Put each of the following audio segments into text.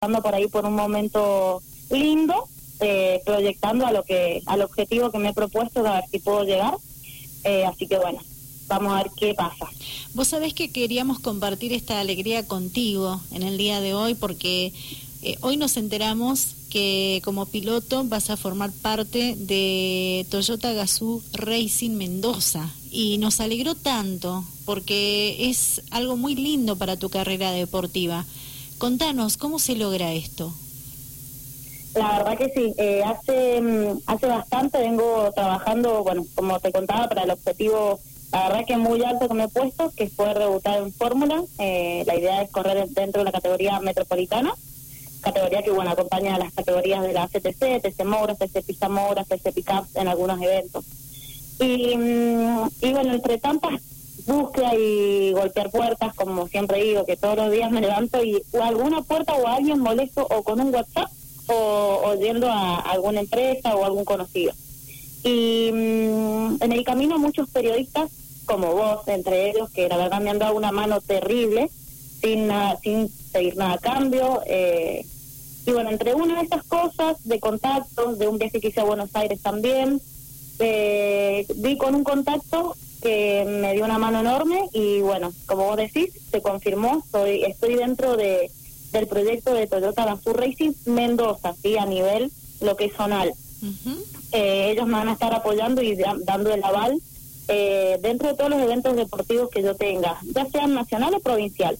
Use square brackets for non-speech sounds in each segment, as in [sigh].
pasando por ahí por un momento lindo, eh, proyectando a lo que al objetivo que me he propuesto, a ver si puedo llegar. Eh, así que bueno, vamos a ver qué pasa. Vos sabés que queríamos compartir esta alegría contigo en el día de hoy porque eh, hoy nos enteramos que como piloto vas a formar parte de Toyota Gazoo Racing Mendoza y nos alegró tanto porque es algo muy lindo para tu carrera deportiva. Contanos, ¿cómo se logra esto? La verdad que sí, eh, hace, mm, hace bastante vengo trabajando, bueno, como te contaba, para el objetivo, la verdad que muy alto que me he puesto, que fue debutar en Fórmula. Eh, la idea es correr dentro de la categoría metropolitana, categoría que, bueno, acompaña a las categorías de la CTC, TC Moura, TC Pista TC en algunos eventos. Y, mm, y bueno, entre tantas búsqueda y golpear puertas, como siempre digo, que todos los días me levanto y o alguna puerta o alguien molesto o con un WhatsApp o, yendo a alguna empresa o algún conocido. Y mm, en el camino muchos periodistas, como vos, entre ellos, que la verdad me han dado una mano terrible, sin nada, sin pedir nada a cambio. Eh, y bueno, entre una de estas cosas, de contactos, de un viaje que hice a Buenos Aires también, eh, vi con un contacto que me dio una mano enorme y bueno, como vos decís, se confirmó, soy, estoy dentro de del proyecto de Toyota Gazoo Racing Mendoza, sí, a nivel lo que es zonal. Eh, ellos me van a estar apoyando y dando el aval eh, dentro de todos los eventos deportivos que yo tenga, ya sean nacional o provincial.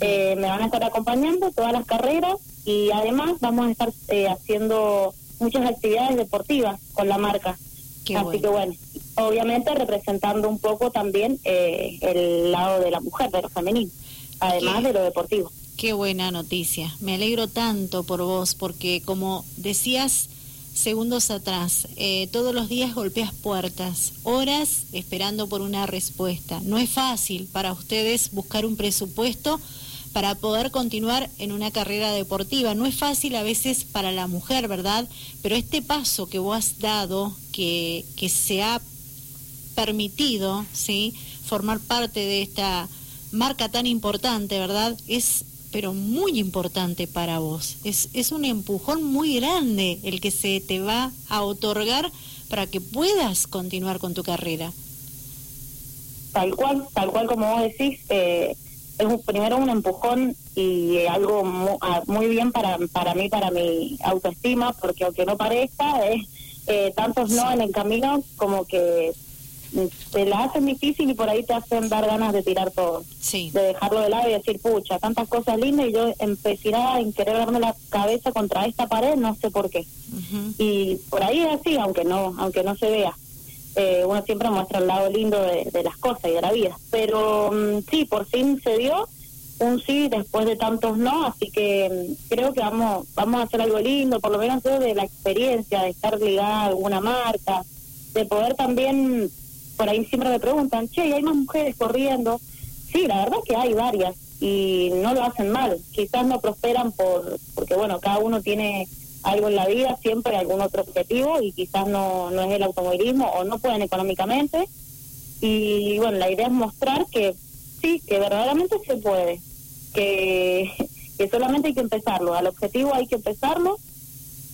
Eh, me van a estar acompañando todas las carreras y además vamos a estar haciendo muchas actividades deportivas con la marca. Así que bueno, obviamente representando un poco también eh, el lado de la mujer, de lo femenino, además de lo deportivo. Qué buena noticia. Me alegro tanto por vos, porque como decías segundos atrás, eh, todos los días golpeas puertas, horas esperando por una respuesta. No es fácil para ustedes buscar un presupuesto para poder continuar en una carrera deportiva. No es fácil a veces para la mujer, ¿verdad? Pero este paso que vos has dado, que, que se ha permitido, ¿sí? Formar parte de esta marca tan importante, ¿verdad? Es pero muy importante para vos. Es, es un empujón muy grande el que se te va a otorgar para que puedas continuar con tu carrera. Tal cual, tal cual como vos decís, eh, es un, primero un empujón y algo ah, muy, bien para, para mí, para mi autoestima, porque aunque no parezca, es eh, tantos no en el camino como que te la hacen difícil y por ahí te hacen dar ganas de tirar todo. Sí. De dejarlo de lado y decir, pucha, tantas cosas lindas y yo empezará en querer darme la cabeza contra esta pared, no sé por qué. Y por ahí es así, aunque no, aunque no se vea. Eh, uno siempre muestra el lado lindo de, las cosas y de la vida. Pero mm, sí, por fin se dio un sí después de tantos no, así que mm, creo que vamos vamos a hacer algo lindo, por lo menos de la experiencia de estar ligada a alguna marca, de poder también, por ahí siempre me preguntan, che, ¿hay más mujeres corriendo? Sí, la verdad que hay varias y no lo hacen mal, quizás no prosperan por porque bueno, cada uno tiene algo en la vida, siempre algún otro objetivo y quizás no, no es el automovilismo o no pueden económicamente. Y bueno, la idea es mostrar que sí, que verdaderamente se puede, que, que solamente hay que empezarlo, al objetivo hay que empezarlo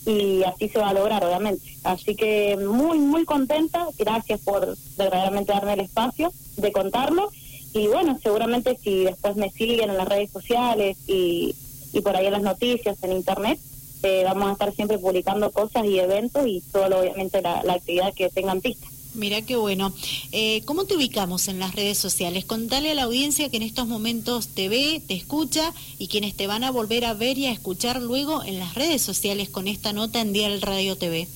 y así se va a lograr, obviamente. Así que muy, muy contenta, gracias por verdaderamente darme el espacio de contarlo. Y bueno, seguramente si después me siguen en las redes sociales y, y por ahí en las noticias, en internet, eh, vamos a estar siempre publicando cosas y eventos y todo obviamente la, actividad que tengan pista. Mira qué bueno. Eh, ¿Cómo te ubicamos en las redes sociales? Contale a la audiencia que en estos momentos te ve, te escucha y quienes te van a volver a ver y a escuchar luego en las redes sociales con esta nota en Dial Radio TV.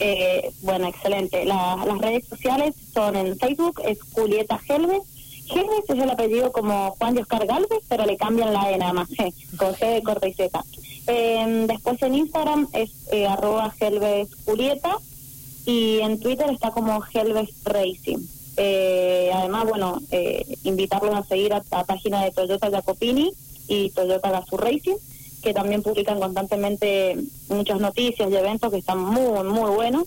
Eh, bueno, excelente. las redes sociales son en Facebook, es Julieta Helves Helves es el apellido como Juan de Oscar Galvez, pero le cambian la E nada más, [laughs] con G de corta y Z. Eh, después en Instagram es eh, arroba Helves Julieta y en Twitter está como Helves Racing. Eh, además, bueno, eh, invitarlos a seguir a la página de Toyota Jacopini y Toyota Gazoo Racing, que también publican constantemente muchas noticias y eventos que están muy, muy buenos.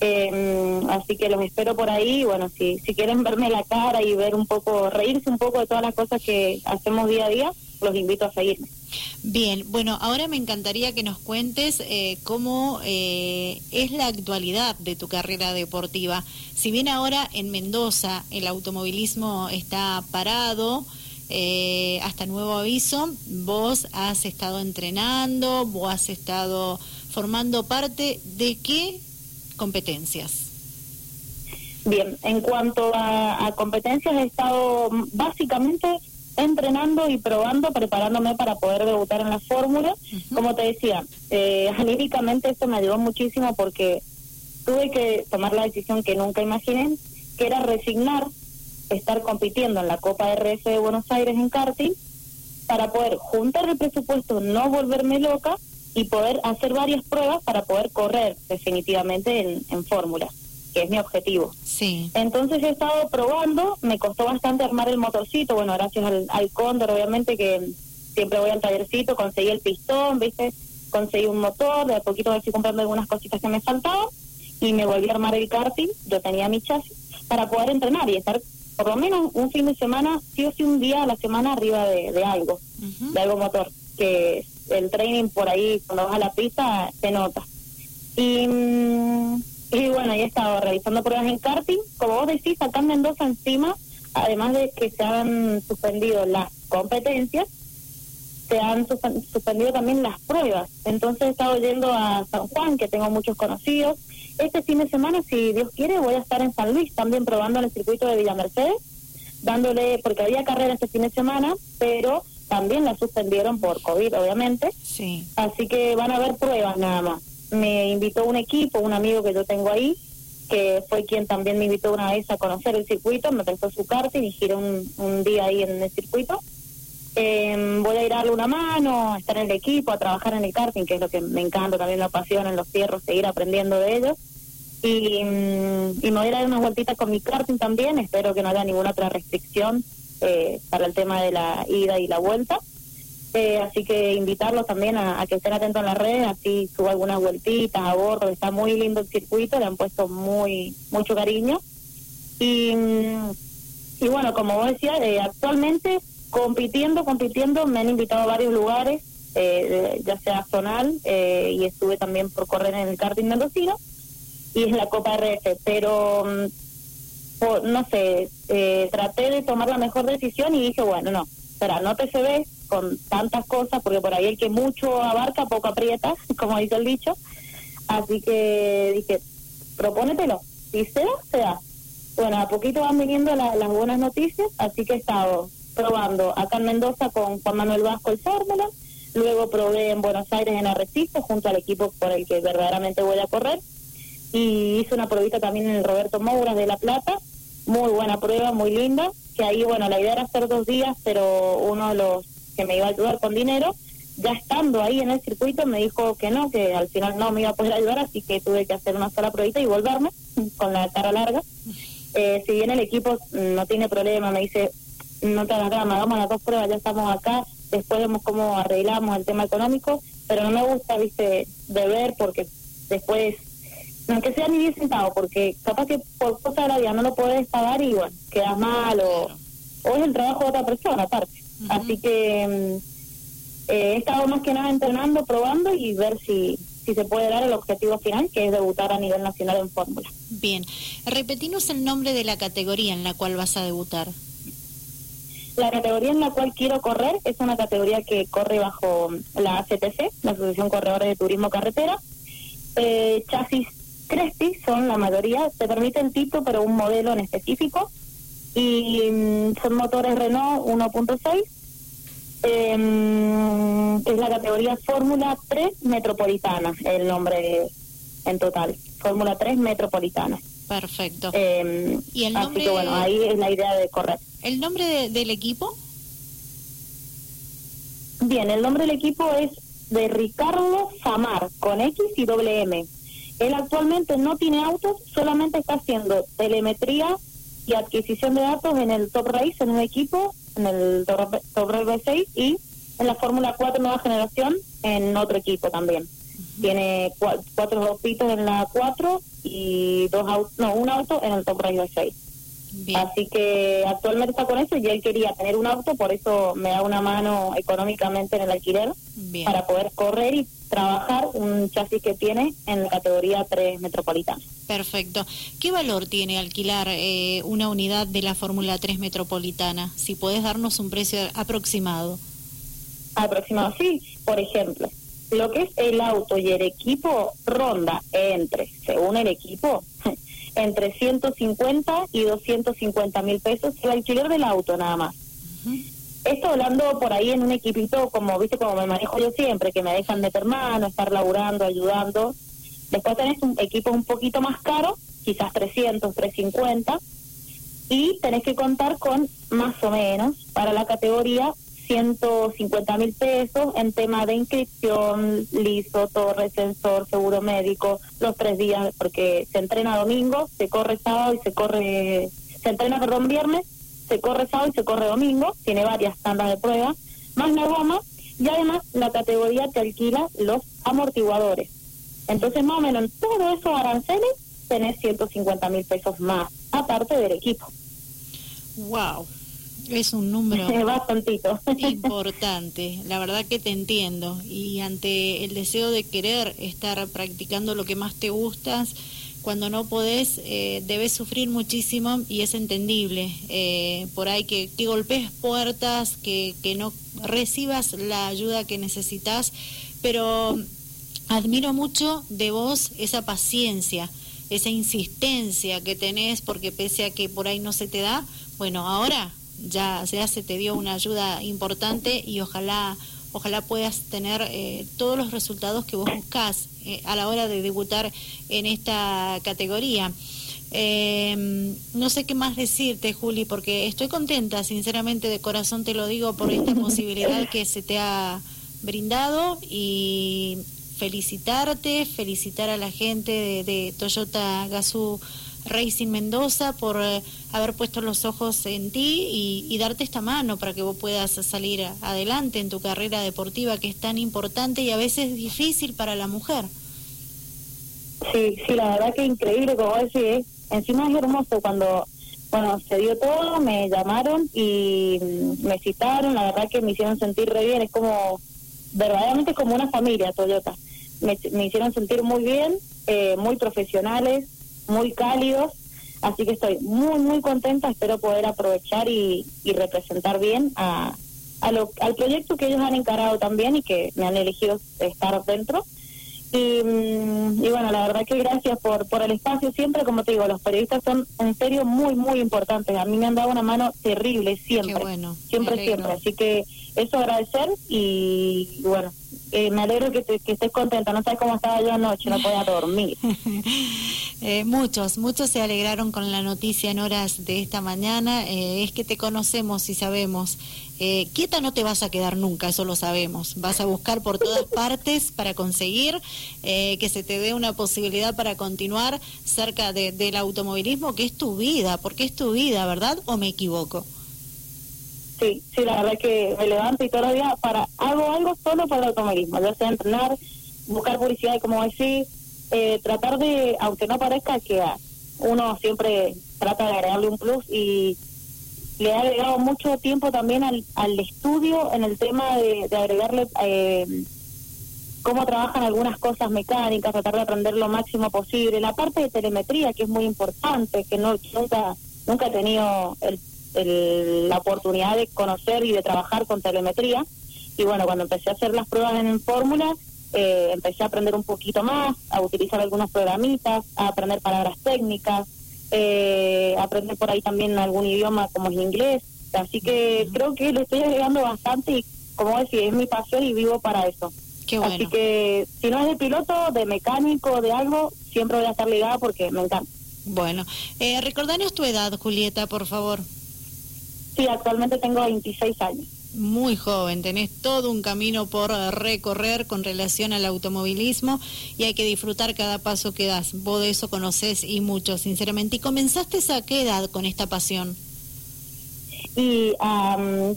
Eh, así que los espero por ahí. Bueno, si, si quieren verme la cara y ver un poco, reírse un poco de todas las cosas que hacemos día a día, los invito a seguirme. Bien, bueno, ahora me encantaría que nos cuentes eh, cómo eh, es la actualidad de tu carrera deportiva. Si bien ahora en Mendoza el automovilismo está parado, eh, hasta nuevo aviso, vos has estado entrenando, vos has estado formando parte de qué competencias. Bien, en cuanto a, competencias, he estado básicamente entrenando y probando, preparándome para poder debutar en la fórmula. Como te decía, eh, anímicamente esto me ayudó muchísimo porque tuve que tomar la decisión que nunca imaginé, que era resignar estar compitiendo en la Copa RF de Buenos Aires en karting para poder juntar el presupuesto, no volverme loca y poder hacer varias pruebas para poder correr definitivamente en, en fórmula que es mi objetivo. Sí. Entonces he estado probando, me costó bastante armar el motorcito, bueno, gracias al, al Cóndor, obviamente, que siempre voy al tallercito, conseguí el pistón, ¿viste? Conseguí un motor, de a poquito me fui comprando algunas cositas que me faltaban y me volví a armar el karting, yo tenía mi chasis, para poder entrenar y estar por lo menos un fin de semana, sí o sí un día a la semana arriba de, de algo, de algo motor, que el training por ahí, cuando vas a la pista, se nota. Y... Mm, y bueno, he estado realizando pruebas en karting. Como vos decís, acá en Mendoza encima, además de que se han suspendido las competencias, se han suspendido también las pruebas. Entonces he estado yendo a San Juan, que tengo muchos conocidos. Este fin de semana, si Dios quiere, voy a estar en San Luis también probando en el circuito de Villa Mercedes, dándole, porque había carrera este fin de semana, pero también la suspendieron por COVID, obviamente. Sí. Así que van a haber pruebas nada más me invitó un equipo, un amigo que yo tengo ahí, que fue quien también me invitó una vez a conocer el circuito, me prestó su carta y giré un, día ahí en el circuito. Eh, voy a ir a darle una mano, a estar en el equipo, a trabajar en el karting, que es lo que me encanta, también la pasión en los fierros, seguir aprendiendo de ellos. Y, mm, y me voy a dar unas vueltitas con mi karting también, espero que no haya ninguna otra restricción eh, para el tema de la ida y la vuelta. Eh, así que invitarlos también a, que estén atentos en las redes, así subo algunas vueltitas a bordo, está muy lindo el circuito, le han puesto muy mucho cariño. Y, y bueno, como vos decías, eh, actualmente compitiendo, compitiendo, me han invitado a varios lugares, eh, ya sea zonal, y estuve también por correr en el karting mendocino, y es la Copa RF, pero mm, no sé, traté de tomar la mejor decisión y dije, bueno, no, espera, no te se ve, con tantas cosas, porque por ahí el que mucho abarca, poco aprieta, [laughs] como dice el dicho. Así que dije, propónetelo. Si se da, se da. Bueno, a poquito van viniendo las buenas noticias, así que he estado probando acá en Mendoza con Juan Manuel Vasco el Fórmula, luego probé en Buenos Aires en Arrecife junto al equipo por el que verdaderamente voy a correr y hice una pruebita también en el Roberto Moura de La Plata, muy buena prueba, muy linda, que ahí, bueno, la idea era hacer dos días, pero uno de los que me iba a ayudar con dinero, ya estando ahí en el circuito me dijo que no, que al final no me iba a poder ayudar, así que tuve que hacer una sola pruebita y volverme [laughs] con la cara larga. Eh, si bien el equipo no tiene problema, me dice, no te hagas drama, hagamos las dos pruebas, ya estamos acá, después vemos cómo arreglamos el tema económico, pero no me gusta, viste, beber porque después, aunque sea ni 10 centavos, porque capaz que por cosa de la vida no lo puedes pagar y bueno, quedas mal o, o es el trabajo de otra persona aparte. Así que mm, eh, he estado más que nada entrenando, probando y ver si, si se puede dar el objetivo final, que es debutar a nivel nacional en fórmula. Bien, repetinos el nombre de la categoría en la cual vas a debutar. La categoría en la cual quiero correr es una categoría que corre bajo la ACTC, la Asociación Corredores de Turismo Carretera. Eh, chasis Crespi son la mayoría, te permite el tipo, pero un modelo en específico y mm, son motores Renault 1.6, eh, es la categoría Fórmula 3 Metropolitana, el nombre en total, Fórmula 3 Metropolitana. Perfecto. Em, ¿Y el nombre así que bueno, ahí es la idea de correr. ¿El nombre del equipo? Bien, el nombre del equipo es de Ricardo Samar, con X y doble M. Él actualmente no tiene autos, solamente está haciendo telemetría y adquisición de datos en el Top Race, en un equipo, en el Top, Race 6 y en la Fórmula 4 nueva generación en otro equipo también. Tiene cuatro, autos en la 4 y dos autos, no, un auto en el Top Race 6. Así que actualmente está con eso y él quería tener un auto, por eso me da una mano económicamente en el alquiler para poder correr y trabajar un chasis que tiene en la categoría 3 metropolitana. Perfecto. ¿Qué valor tiene alquilar eh, una unidad de la Fórmula 3 metropolitana? Si puedes darnos un precio aproximado. Aproximado, sí. Por ejemplo, lo que es el auto y el equipo ronda entre, según el equipo, [laughs] entre 150 y 250 mil pesos el alquiler del auto nada más. Esto hablando por ahí en un equipito como, viste, como me manejo yo siempre, que me dejan meter mano, estar laburando, ayudando. Después tenés un equipo un poquito más caro, quizás 300, 350, y tenés que contar con más o menos para la categoría 150 mil pesos en tema de inscripción, liso, torre, sensor, seguro médico, los tres días, porque se entrena domingo, se corre sábado y se corre, se entrena, perdón, viernes, se corre sábado y se corre domingo, tiene varias tandas de prueba, más la goma, y además la categoría te alquila los amortiguadores. Entonces, más o menos en todo eso aranceles tenés 150 mil pesos más, aparte del equipo. ¡Wow! Es un número [laughs] importante. La verdad que te entiendo. Y ante el deseo de querer estar practicando lo que más te gustas, cuando no podés, eh, debes sufrir muchísimo y es entendible. Eh, por ahí que, que golpees puertas, que, que no recibas la ayuda que necesitas, pero admiro mucho de vos esa paciencia, esa insistencia que tenés, porque pese a que por ahí no se te da, bueno, ahora ya, ya se te dio una ayuda importante y ojalá ojalá puedas tener eh, todos los resultados que vos buscás eh, a la hora de debutar en esta categoría. Eh, no sé qué más decirte, Juli, porque estoy contenta, sinceramente, de corazón te lo digo, por esta [laughs] posibilidad que se te ha brindado y felicitarte, felicitar a la gente de, Toyota Gazoo Racing Mendoza por eh, haber puesto los ojos en ti y, darte esta mano para que vos puedas salir adelante en tu carrera deportiva que es tan importante y a veces difícil para la mujer. Sí, sí, la verdad que increíble, como decís, encima es hermoso cuando, bueno, se dio todo, me llamaron y me citaron, la verdad que me hicieron sentir re bien, es como, verdaderamente como una familia Toyota. Me, me hicieron sentir muy bien, eh, muy profesionales, muy cálidos, así que estoy muy, muy contenta, espero poder aprovechar y, representar bien a, al proyecto que ellos han encarado también y que me han elegido estar dentro. Y, mm, y, bueno, la verdad que gracias por, por el espacio. Siempre, como te digo, los periodistas son en serio muy, muy importantes. A mí me han dado una mano terrible, siempre. bueno, siempre, siempre. Así que eso agradecer y bueno, eh, me alegro que, que, estés contenta. No sabes cómo estaba yo anoche, no podía dormir. [laughs] eh, muchos, muchos se alegraron con la noticia en horas de esta mañana. Eh, es que te conocemos y sabemos. Eh, quieta no te vas a quedar nunca, eso lo sabemos. Vas a buscar por todas [laughs] partes para conseguir que se te dé una posibilidad para continuar cerca del automovilismo, que es tu vida, porque es tu vida, ¿verdad? ¿O me equivoco? Sí, sí, la verdad que me levanto y todos los días para, hago algo solo para el automovilismo, ya sea entrenar, buscar publicidad como decir, eh, tratar de, aunque no parezca que uno siempre trata de agregarle un plus y le ha agregado mucho tiempo también al, al estudio en el tema de, agregarle eh, cómo trabajan algunas cosas mecánicas, tratar de aprender lo máximo posible. La parte de telemetría, que es muy importante, que no nunca nunca he tenido el la oportunidad de conocer y de trabajar con telemetría. Y bueno, cuando empecé a hacer las pruebas en fórmula, eh, empecé a aprender un poquito más, a utilizar algunos programitas, a aprender palabras técnicas, eh, aprender por ahí también algún idioma como el inglés. Así que creo que le estoy agregando bastante y como decía, es mi pasión y vivo para eso. Así que si no es de piloto, de mecánico, de algo, siempre voy a estar ligada porque me encanta. Bueno, eh, recordanos tu edad, Julieta, por favor. Sí, actualmente tengo 26 años. Muy joven, tenés todo un camino por recorrer con relación al automovilismo y hay que disfrutar cada paso que das. Vos de eso conocés y mucho, sinceramente. ¿Y comenzaste a qué edad con esta pasión? Y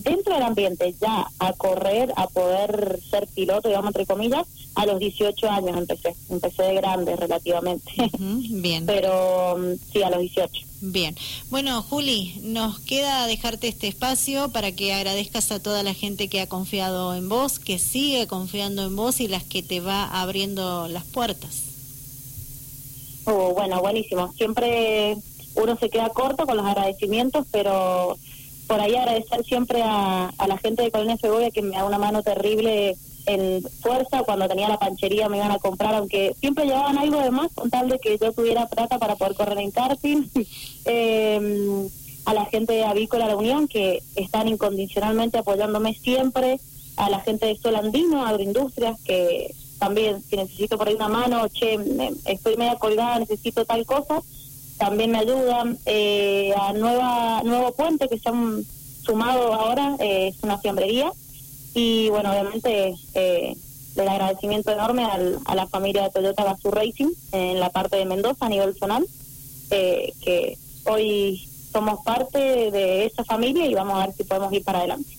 dentro del ambiente, ya a correr, a poder ser piloto, digamos, entre comillas, a los 18 años empecé. Empecé de grande relativamente. bien. [laughs] Pero sí, a los 18. Bien. Bueno, Juli, nos queda dejarte este espacio para que agradezcas a toda la gente que ha confiado en vos, que sigue confiando en vos y las que te va abriendo las puertas. Oh, bueno, buenísimo. Siempre uno se queda corto con los agradecimientos, pero por ahí agradecer siempre a, la gente de Colonia Segovia que me da una mano terrible en fuerza. Cuando tenía la panchería me iban a comprar aunque siempre llevaban algo de más con tal de que yo tuviera plata para poder correr en karting. [laughs] Eh, a la gente de Avícola La Unión que están incondicionalmente apoyándome siempre. A la gente de Solandino Agroindustrias que también si necesito por ahí una mano che estoy media colgada necesito tal cosa también me ayudan eh, a nueva nuevo puente que se han sumado ahora eh, es una fiambrería y bueno, obviamente eh, el agradecimiento enorme al, a la familia de Toyota Gazoo Racing en la parte de Mendoza a nivel zonal, eh, que hoy somos parte de esa familia y vamos a ver si podemos ir para adelante.